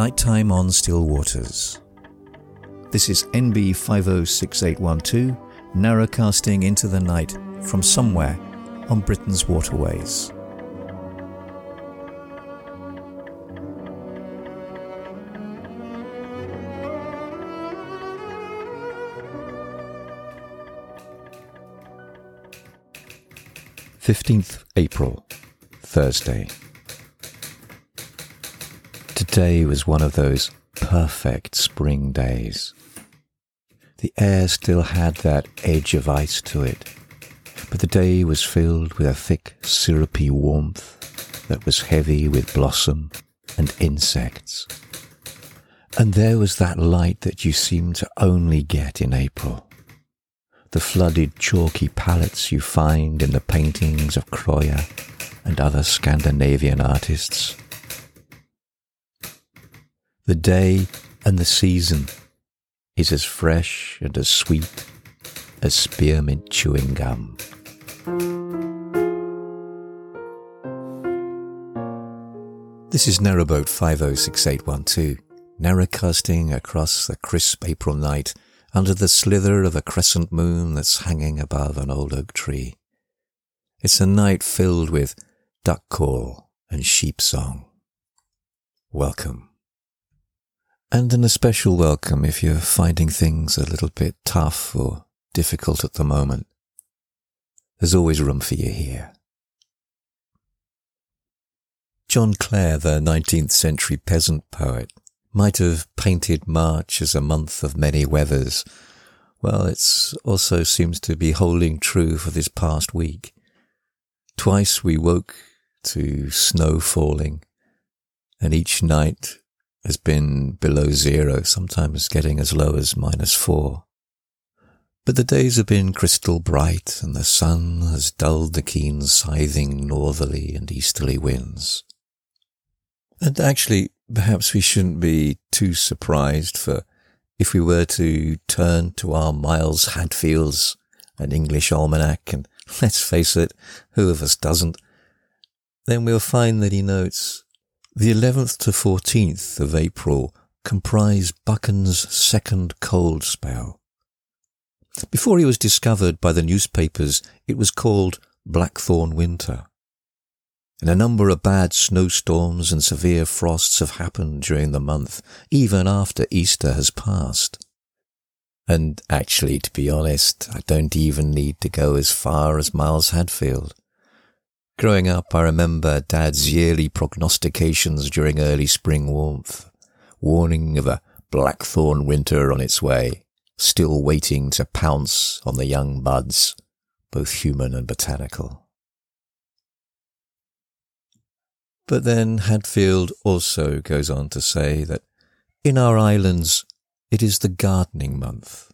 Nighttime on Still Waters. This is NB 506812, narrowcasting into the night from somewhere on Britain's waterways. Fifteenth April, Thursday. Today was one of those perfect spring days. The air still had that edge of ice to it, but the day was filled with a thick, syrupy warmth that was heavy with blossom and insects. And there was that light that you seem to only get in April. The flooded chalky palettes you find in the paintings of Krøyer and other Scandinavian artists the day and the season is as fresh and as sweet as spearmint chewing gum. This is Narrowboat 506812, narrowcasting across the crisp April night under the slither of a crescent moon that's hanging above an old oak tree. It's a night filled with duck call and sheep song. Welcome. And an especial welcome if you're finding things a little bit tough or difficult at the moment. There's always room for you here. John Clare, the 19th century peasant poet, might have painted March as a month of many weathers. Well, it also seems to be holding true for this past week. Twice we woke to snow falling, and each night has been below zero, sometimes getting as low as minus four. But the days have been crystal bright and the sun has dulled the keen scything northerly and easterly winds. And actually, perhaps we shouldn't be too surprised for if we were to turn to our Miles Hadfield's an English almanac, and let's face it, who of us doesn't, then we'll find that he notes the 11th to 14th of April comprise Buchan's second cold spell. Before he was discovered by the newspapers, it was called Blackthorn Winter. And a number of bad snowstorms and severe frosts have happened during the month, even after Easter has passed. And actually, to be honest, I don't even need to go as far as Miles Hadfield. Growing up, I remember Dad's yearly prognostications during early spring warmth, warning of a blackthorn winter on its way, still waiting to pounce on the young buds, both human and botanical. But then Hadfield also goes on to say that in our islands it is the gardening month,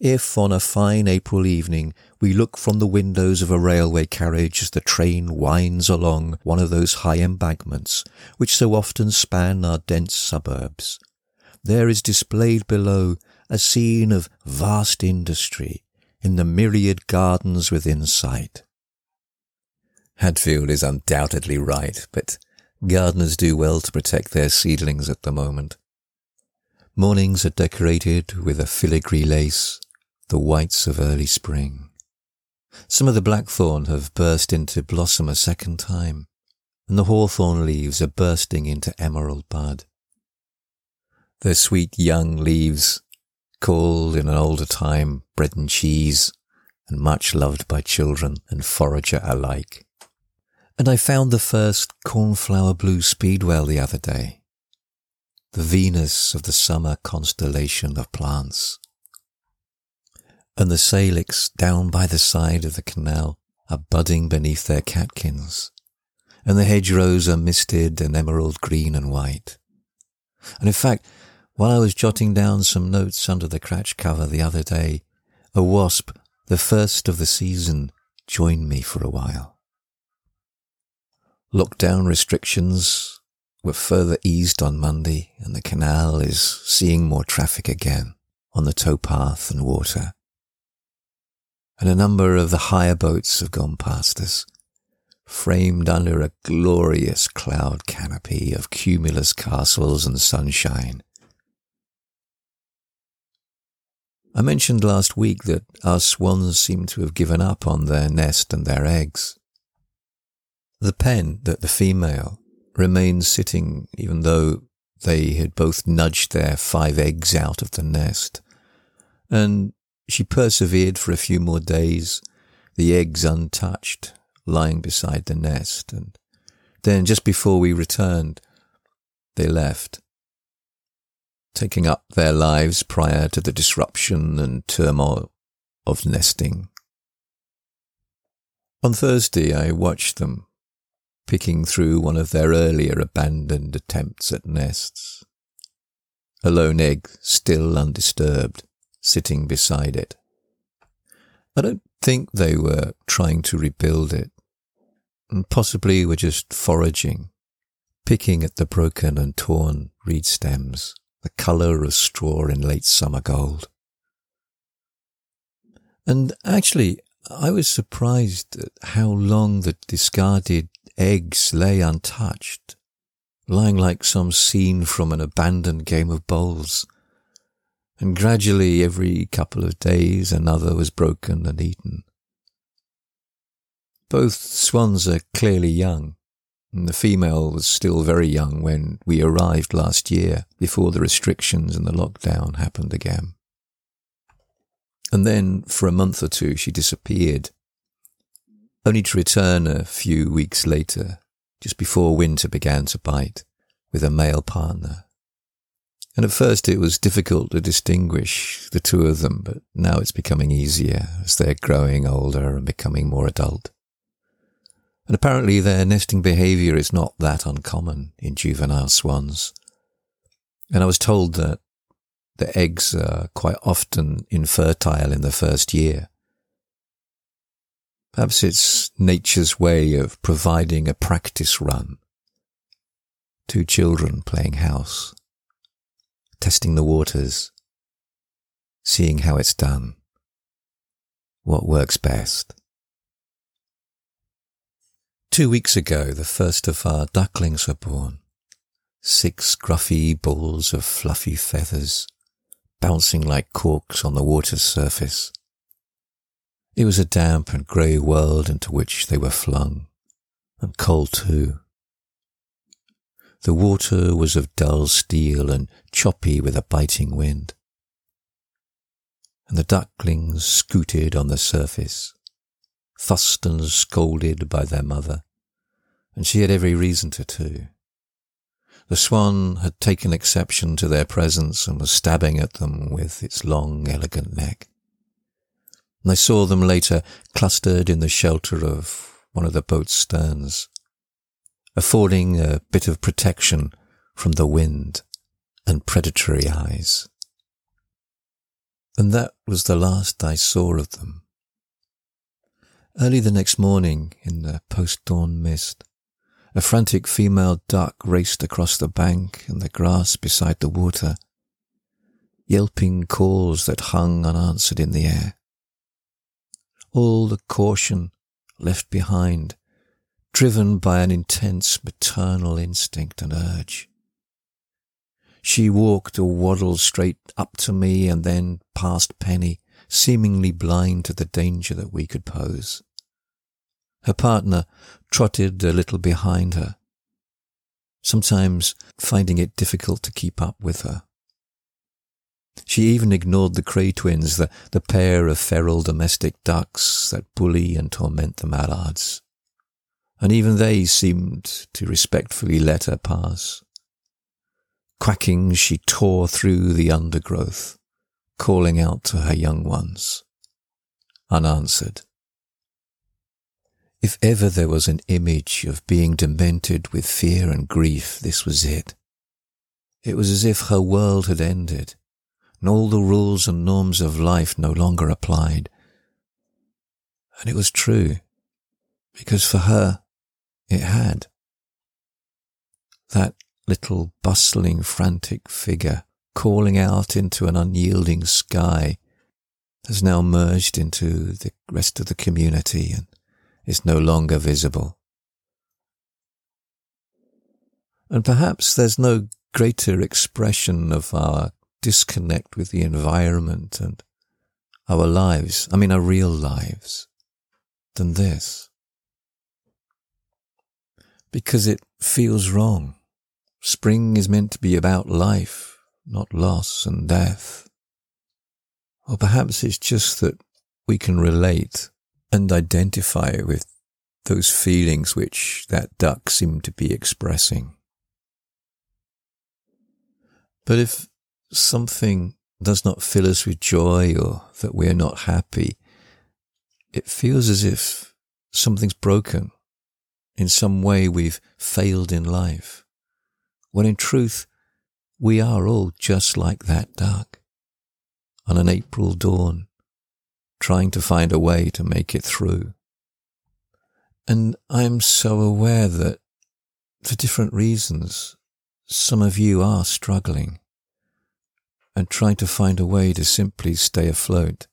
if on a fine April evening we look from the windows of a railway carriage as the train winds along one of those high embankments which so often span our dense suburbs, there is displayed below a scene of vast industry in the myriad gardens within sight. Hadfield is undoubtedly right, but gardeners do well to protect their seedlings at the moment. Mornings are decorated with a filigree lace, the whites of early spring. Some of the blackthorn have burst into blossom a second time, and the hawthorn leaves are bursting into emerald bud. Their sweet young leaves, called in an older time bread and cheese, and much loved by children and forager alike. And I found the first cornflower blue speedwell the other day, the Venus of the summer constellation of plants and the salix down by the side of the canal are budding beneath their catkins, and the hedgerows are misted and emerald green and white. And in fact, while I was jotting down some notes under the cratch cover the other day, a wasp, the first of the season, joined me for a while. Lockdown restrictions were further eased on Monday, and the canal is seeing more traffic again on the towpath and water and a number of the hire boats have gone past us, framed under a glorious cloud canopy of cumulus castles and sunshine. I mentioned last week that our swans seem to have given up on their nest and their eggs. The pen that the female remained sitting even though they had both nudged their five eggs out of the nest. And she persevered for a few more days, the eggs untouched, lying beside the nest. And then just before we returned, they left, taking up their lives prior to the disruption and turmoil of nesting. On Thursday, I watched them picking through one of their earlier abandoned attempts at nests. A lone egg still undisturbed, sitting beside it. I don't think they were trying to rebuild it, and possibly were just foraging, picking at the broken and torn reed stems, the colour of straw in late summer gold. And actually, I was surprised at how long the discarded eggs lay untouched, lying like some scene from an abandoned game of bowls. And gradually, every couple of days, another was broken and eaten. Both swans are clearly young, and the female was still very young when we arrived last year before the restrictions and the lockdown happened again. And then for a month or two she disappeared only to return a few weeks later, just before winter began to bite, with a male partner. And at first it was difficult to distinguish the two of them, but now it's becoming easier as they're growing older and becoming more adult. And apparently their nesting behavior is not that uncommon in juvenile swans. And I was told that the eggs are quite often infertile in the first year, Perhaps it's nature's way of providing a practice run. Two children playing house, testing the waters, seeing how it's done, what works best. Two weeks ago, the first of our ducklings were born. Six scruffy balls of fluffy feathers, bouncing like corks on the water's surface. It was a damp and grey world into which they were flung, and cold too. The water was of dull steel and choppy with a biting wind. And the ducklings scooted on the surface, fussed and scolded by their mother, and she had every reason to too. The swan had taken exception to their presence and was stabbing at them with its long, elegant neck and I saw them later clustered in the shelter of one of the boat's sterns, affording a bit of protection from the wind and predatory eyes. And that was the last I saw of them. Early the next morning, in the post-dawn mist, a frantic female duck raced across the bank and the grass beside the water, yelping calls that hung unanswered in the air all the caution left behind, driven by an intense maternal instinct and urge. She walked or waddled straight up to me and then past Penny, seemingly blind to the danger that we could pose. Her partner trotted a little behind her, sometimes finding it difficult to keep up with her. She even ignored the Kray twins, the, the pair of feral domestic ducks that bully and torment the mallards. And even they seemed to respectfully let her pass. Quacking, she tore through the undergrowth, calling out to her young ones. Unanswered. If ever there was an image of being demented with fear and grief, this was it. It was as if her world had ended and all the rules and norms of life no longer applied. And it was true, because for her, it had. That little bustling, frantic figure calling out into an unyielding sky has now merged into the rest of the community and is no longer visible. And perhaps there's no greater expression of our disconnect with the environment and our lives, I mean our real lives, than this. Because it feels wrong. Spring is meant to be about life, not loss and death. Or perhaps it's just that we can relate and identify with those feelings which that duck seemed to be expressing. But if something does not fill us with joy or that we're not happy, it feels as if something's broken. In some way we've failed in life. When in truth, we are all just like that duck on an April dawn, trying to find a way to make it through. And I'm so aware that for different reasons, some of you are struggling and trying to find a way to simply stay afloat.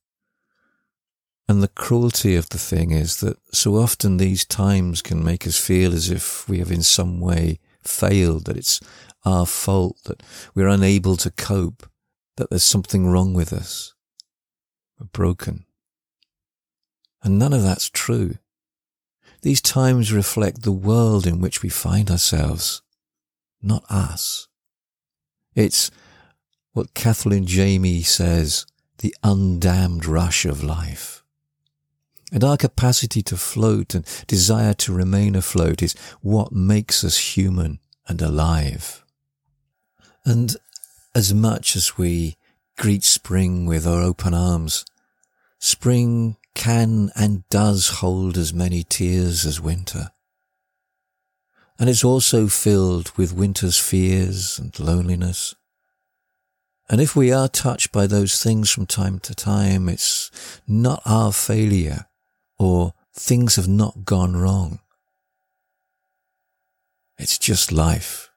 And the cruelty of the thing is that so often these times can make us feel as if we have in some way failed, that it's our fault, that we're unable to cope, that there's something wrong with us. We're broken. And none of that's true. These times reflect the world in which we find ourselves, not us. It's what Kathleen Jamie says, the undammed rush of life. And our capacity to float and desire to remain afloat is what makes us human and alive. And as much as we greet spring with our open arms, spring can and does hold as many tears as winter. And it's also filled with winter's fears and loneliness. And if we are touched by those things from time to time, it's not our failure or things have not gone wrong. It's just life,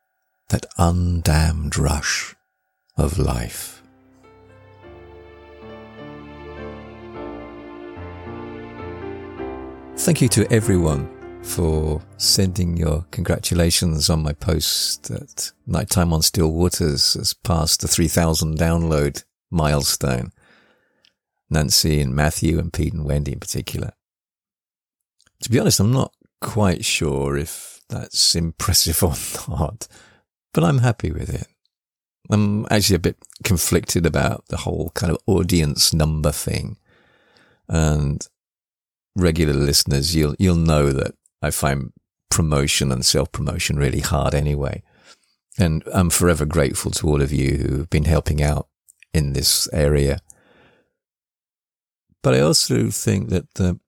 that undammed rush of life. Thank you to everyone for sending your congratulations on my post that Nighttime on Still Waters has passed the 3000 download milestone. Nancy and Matthew and Pete and Wendy in particular. To be honest, I'm not quite sure if that's impressive or not, but I'm happy with it. I'm actually a bit conflicted about the whole kind of audience number thing. And regular listeners, you'll you'll know that I find promotion and self promotion really hard anyway. And I'm forever grateful to all of you who have been helping out in this area. But I also think that the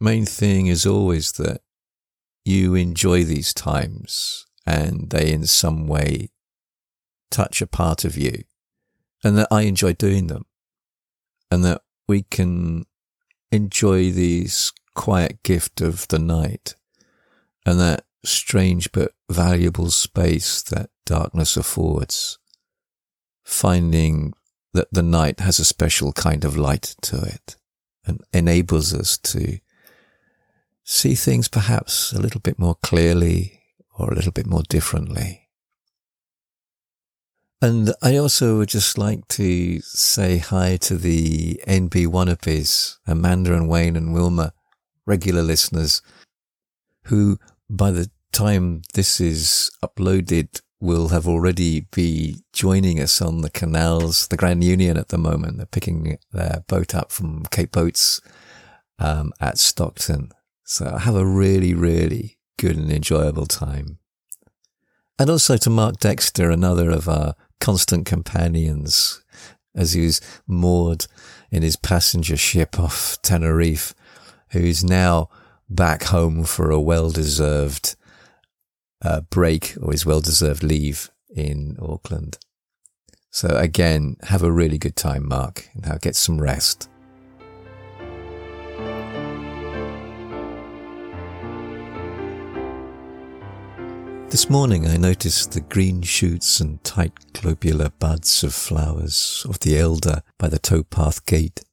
main thing is always that you enjoy these times and they in some way touch a part of you and that I enjoy doing them and that we can enjoy this quiet gift of the night and that strange but valuable space that darkness affords, finding that the night has a special kind of light to it and enables us to see things perhaps a little bit more clearly or a little bit more differently. And I also would just like to say hi to the NB wannabes, Amanda and Wayne and Wilma, regular listeners who by the time this is uploaded will have already be joining us on the canals, the Grand Union at the moment. They're picking their boat up from Kate Boats um, at Stockton. So have a really, really good and enjoyable time. And also to Mark Dexter, another of our constant companions as he's moored in his passenger ship off Tenerife, who's now back home for a well-deserved uh, break or his well-deserved leave in Auckland. So again, have a really good time, Mark, and now get some rest. This morning I noticed the green shoots and tight globular buds of flowers of the elder by the towpath gate,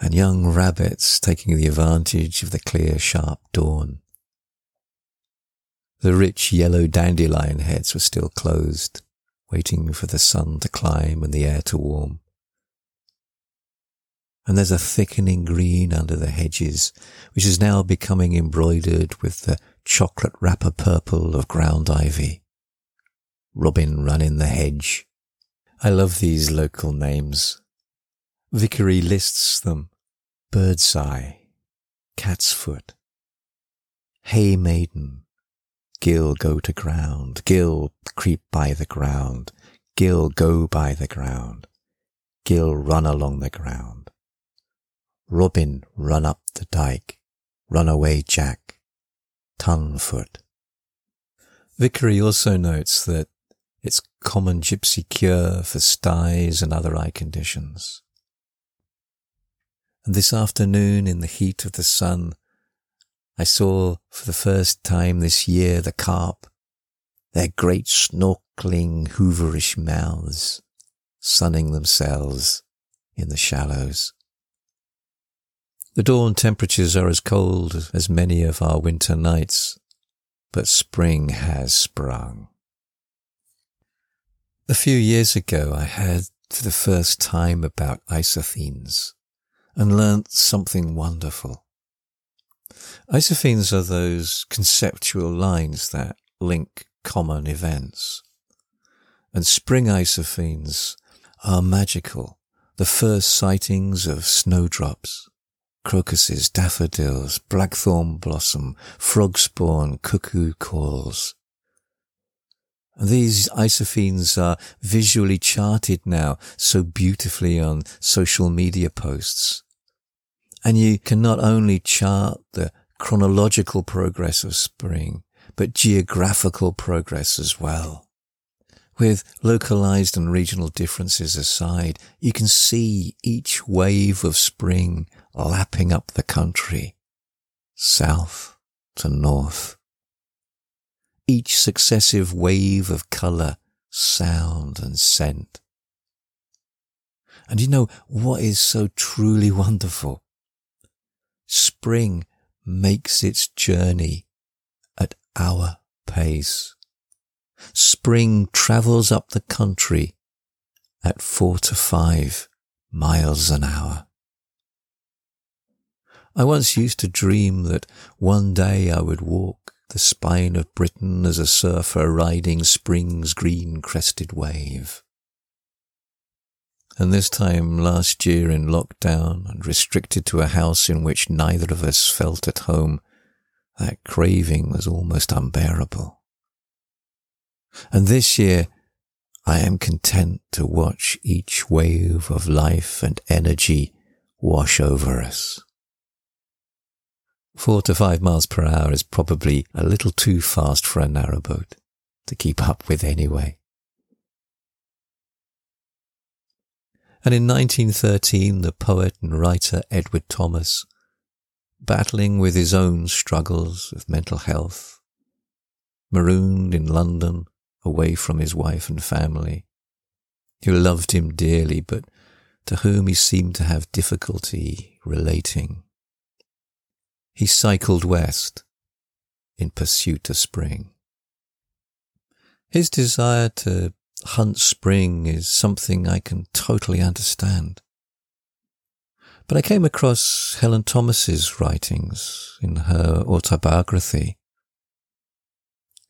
and young rabbits taking the advantage of the clear, sharp dawn. The rich yellow dandelion heads were still closed, waiting for the sun to climb and the air to warm. And there's a thickening green under the hedges, which is now becoming embroidered with the chocolate wrapper purple of ground ivy. Robin run in the hedge. I love these local names. Vickery lists them. Bird's eye, Cat's Foot, Hay Maiden, Gill go to ground, Gill creep by the ground, Gill go by the ground, Gill run along the ground. Robin run up the dike, run away Jack, Tunfoot. Vickery also notes that it's common gypsy cure for styes and other eye conditions. And this afternoon in the heat of the sun, I saw for the first time this year the carp, their great snorkeling hooverish mouths, sunning themselves in the shallows. The dawn temperatures are as cold as many of our winter nights, but spring has sprung. A few years ago, I heard for the first time about isophenes and learnt something wonderful. Isophenes are those conceptual lines that link common events. And spring isophenes are magical, the first sightings of snowdrops, crocuses, daffodils, blackthorn blossom, frog spawn, cuckoo calls. These isophenes are visually charted now so beautifully on social media posts. And you can not only chart the chronological progress of spring, but geographical progress as well. With localized and regional differences aside, you can see each wave of spring lapping up the country, south to north. Each successive wave of color, sound and scent. And you know what is so truly wonderful? Spring makes its journey at our pace. Spring travels up the country at four to five miles an hour. I once used to dream that one day I would walk the spine of Britain as a surfer riding spring's green crested wave. And this time last year in lockdown and restricted to a house in which neither of us felt at home, that craving was almost unbearable. And this year, I am content to watch each wave of life and energy wash over us. Four to five miles per hour is probably a little too fast for a narrowboat to keep up with anyway. And in 1913, the poet and writer Edward Thomas, battling with his own struggles of mental health, marooned in London, away from his wife and family, who loved him dearly, but to whom he seemed to have difficulty relating. He cycled west in pursuit of spring. His desire to Hunt Spring is something I can totally understand. But I came across Helen Thomas's writings in her autobiography.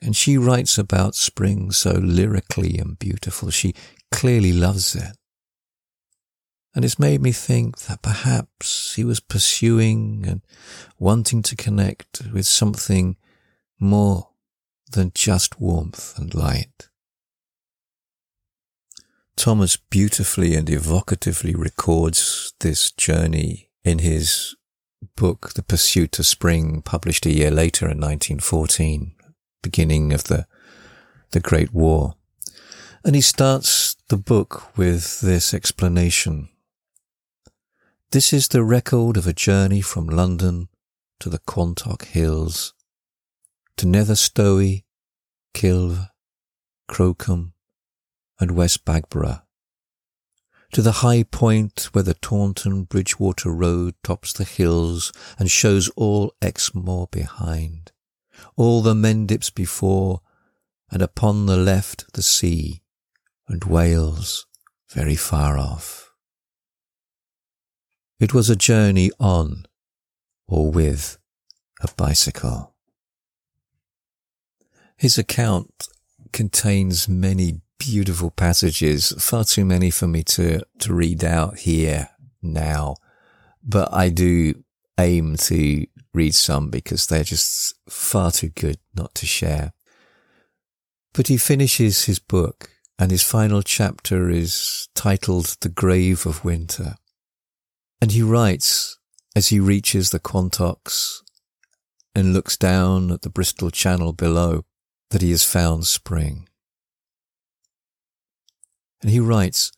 And she writes about spring so lyrically and beautiful. She clearly loves it. And it's made me think that perhaps he was pursuing and wanting to connect with something more than just warmth and light. Thomas beautifully and evocatively records this journey in his book, The Pursuit of Spring, published a year later in 1914, beginning of the, the Great War. And he starts the book with this explanation. This is the record of a journey from London to the Quantock Hills, to Nether Stowey, Kilve, Crowcombe, and West Bagborough. To the high point where the Taunton Bridgwater Road tops the hills and shows all Exmoor behind, all the Mendips before, and upon the left the sea, and Wales very far off. It was a journey on or with a bicycle. His account contains many beautiful passages, far too many for me to, to read out here now, but I do aim to read some because they're just far too good not to share. But he finishes his book and his final chapter is titled The Grave of Winter. And he writes as he reaches the Quantocks and looks down at the Bristol Channel below that he has found spring. And he writes,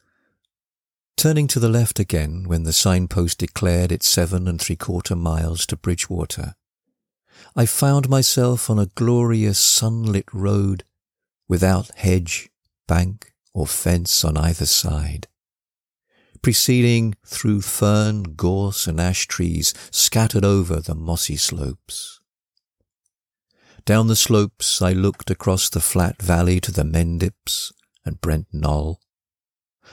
Turning to the left again when the signpost declared it seven and three quarter miles to Bridgwater, I found myself on a glorious sunlit road without hedge, bank, or fence on either side. Proceeding through fern, gorse, and ash trees scattered over the mossy slopes. Down the slopes I looked across the flat valley to the Mendips and Brent Knoll,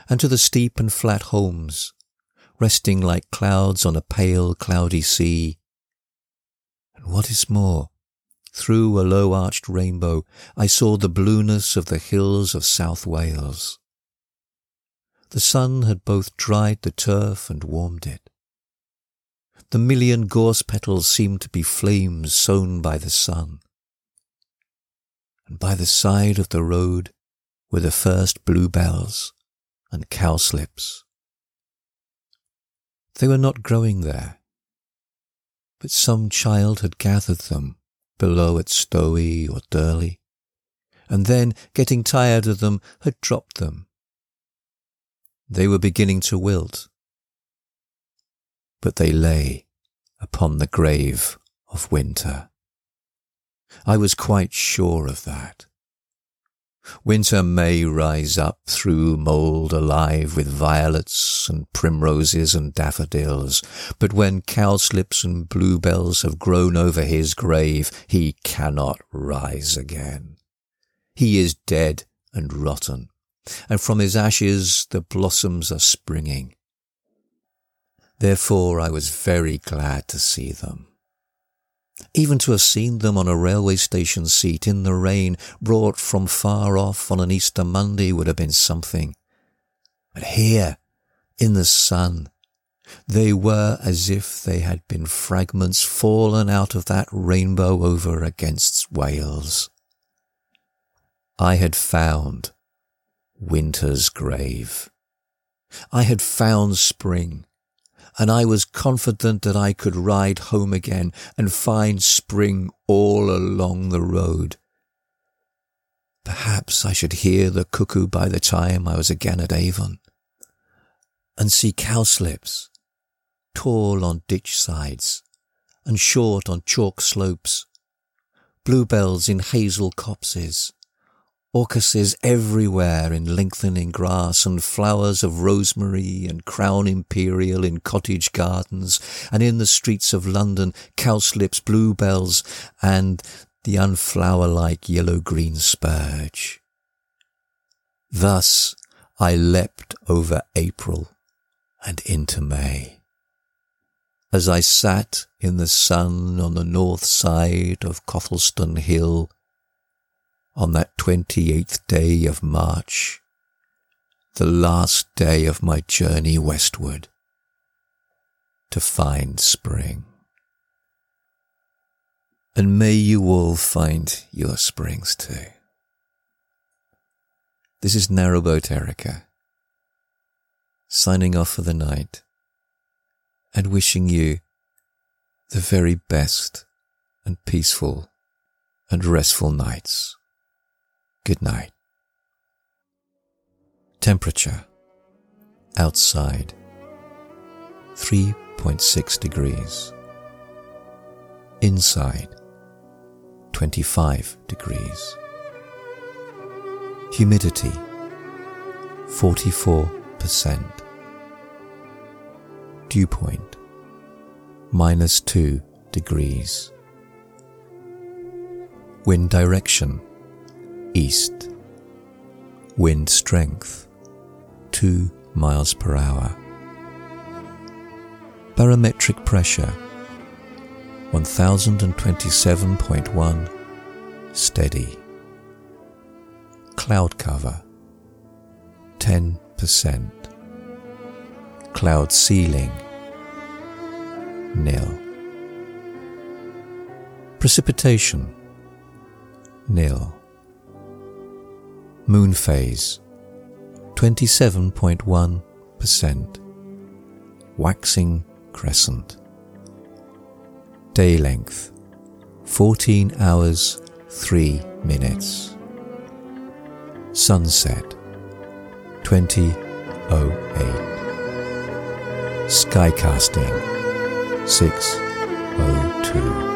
and to the steep and flat holms, resting like clouds on a pale, cloudy sea. And what is more, through a low arched rainbow, I saw the blueness of the hills of South Wales. The sun had both dried the turf and warmed it. The million gorse petals seemed to be flames sown by the sun. And by the side of the road were the first bluebells and cowslips. They were not growing there, but some child had gathered them below at Stowey or Durley, and then, getting tired of them, had dropped them. They were beginning to wilt, but they lay upon the grave of winter. I was quite sure of that. Winter may rise up through mould alive with violets and primroses and daffodils, but when cowslips and bluebells have grown over his grave, he cannot rise again. He is dead and rotten, and from his ashes the blossoms are springing. Therefore I was very glad to see them. Even to have seen them on a railway station seat in the rain, brought from far off on an Easter Monday would have been something. But here, in the sun, they were as if they had been fragments fallen out of that rainbow over against Wales. I had found winter's grave. I had found spring and I was confident that I could ride home again and find spring all along the road. Perhaps I should hear the cuckoo by the time I was again at Avon, and see cowslips, tall on ditch sides and short on chalk slopes, bluebells in hazel copses, orchises everywhere in lengthening grass and flowers of rosemary and crown imperial in cottage gardens and in the streets of London cowslips, bluebells and the unflower-like yellow-green spurge. Thus I leapt over April and into May. As I sat in the sun on the north side of Cothelstone Hill, on that 28th day of March, the last day of my journey westward to find spring. And may you all find your springs too. This is Narrowboat Erica, signing off for the night and wishing you the very best and peaceful and restful nights. Good night. Temperature outside 3.6 degrees. Inside 25 degrees. Humidity 44%. Dew point minus 2 degrees. Wind direction east. Wind strength 2 miles per hour. Barometric pressure 1027.1 steady. Cloud cover 10%. Cloud ceiling nil. Precipitation nil. Moon phase 27.1%. Waxing crescent. Day length 14 hours 3 minutes. Sunset 2008. Skycasting 602.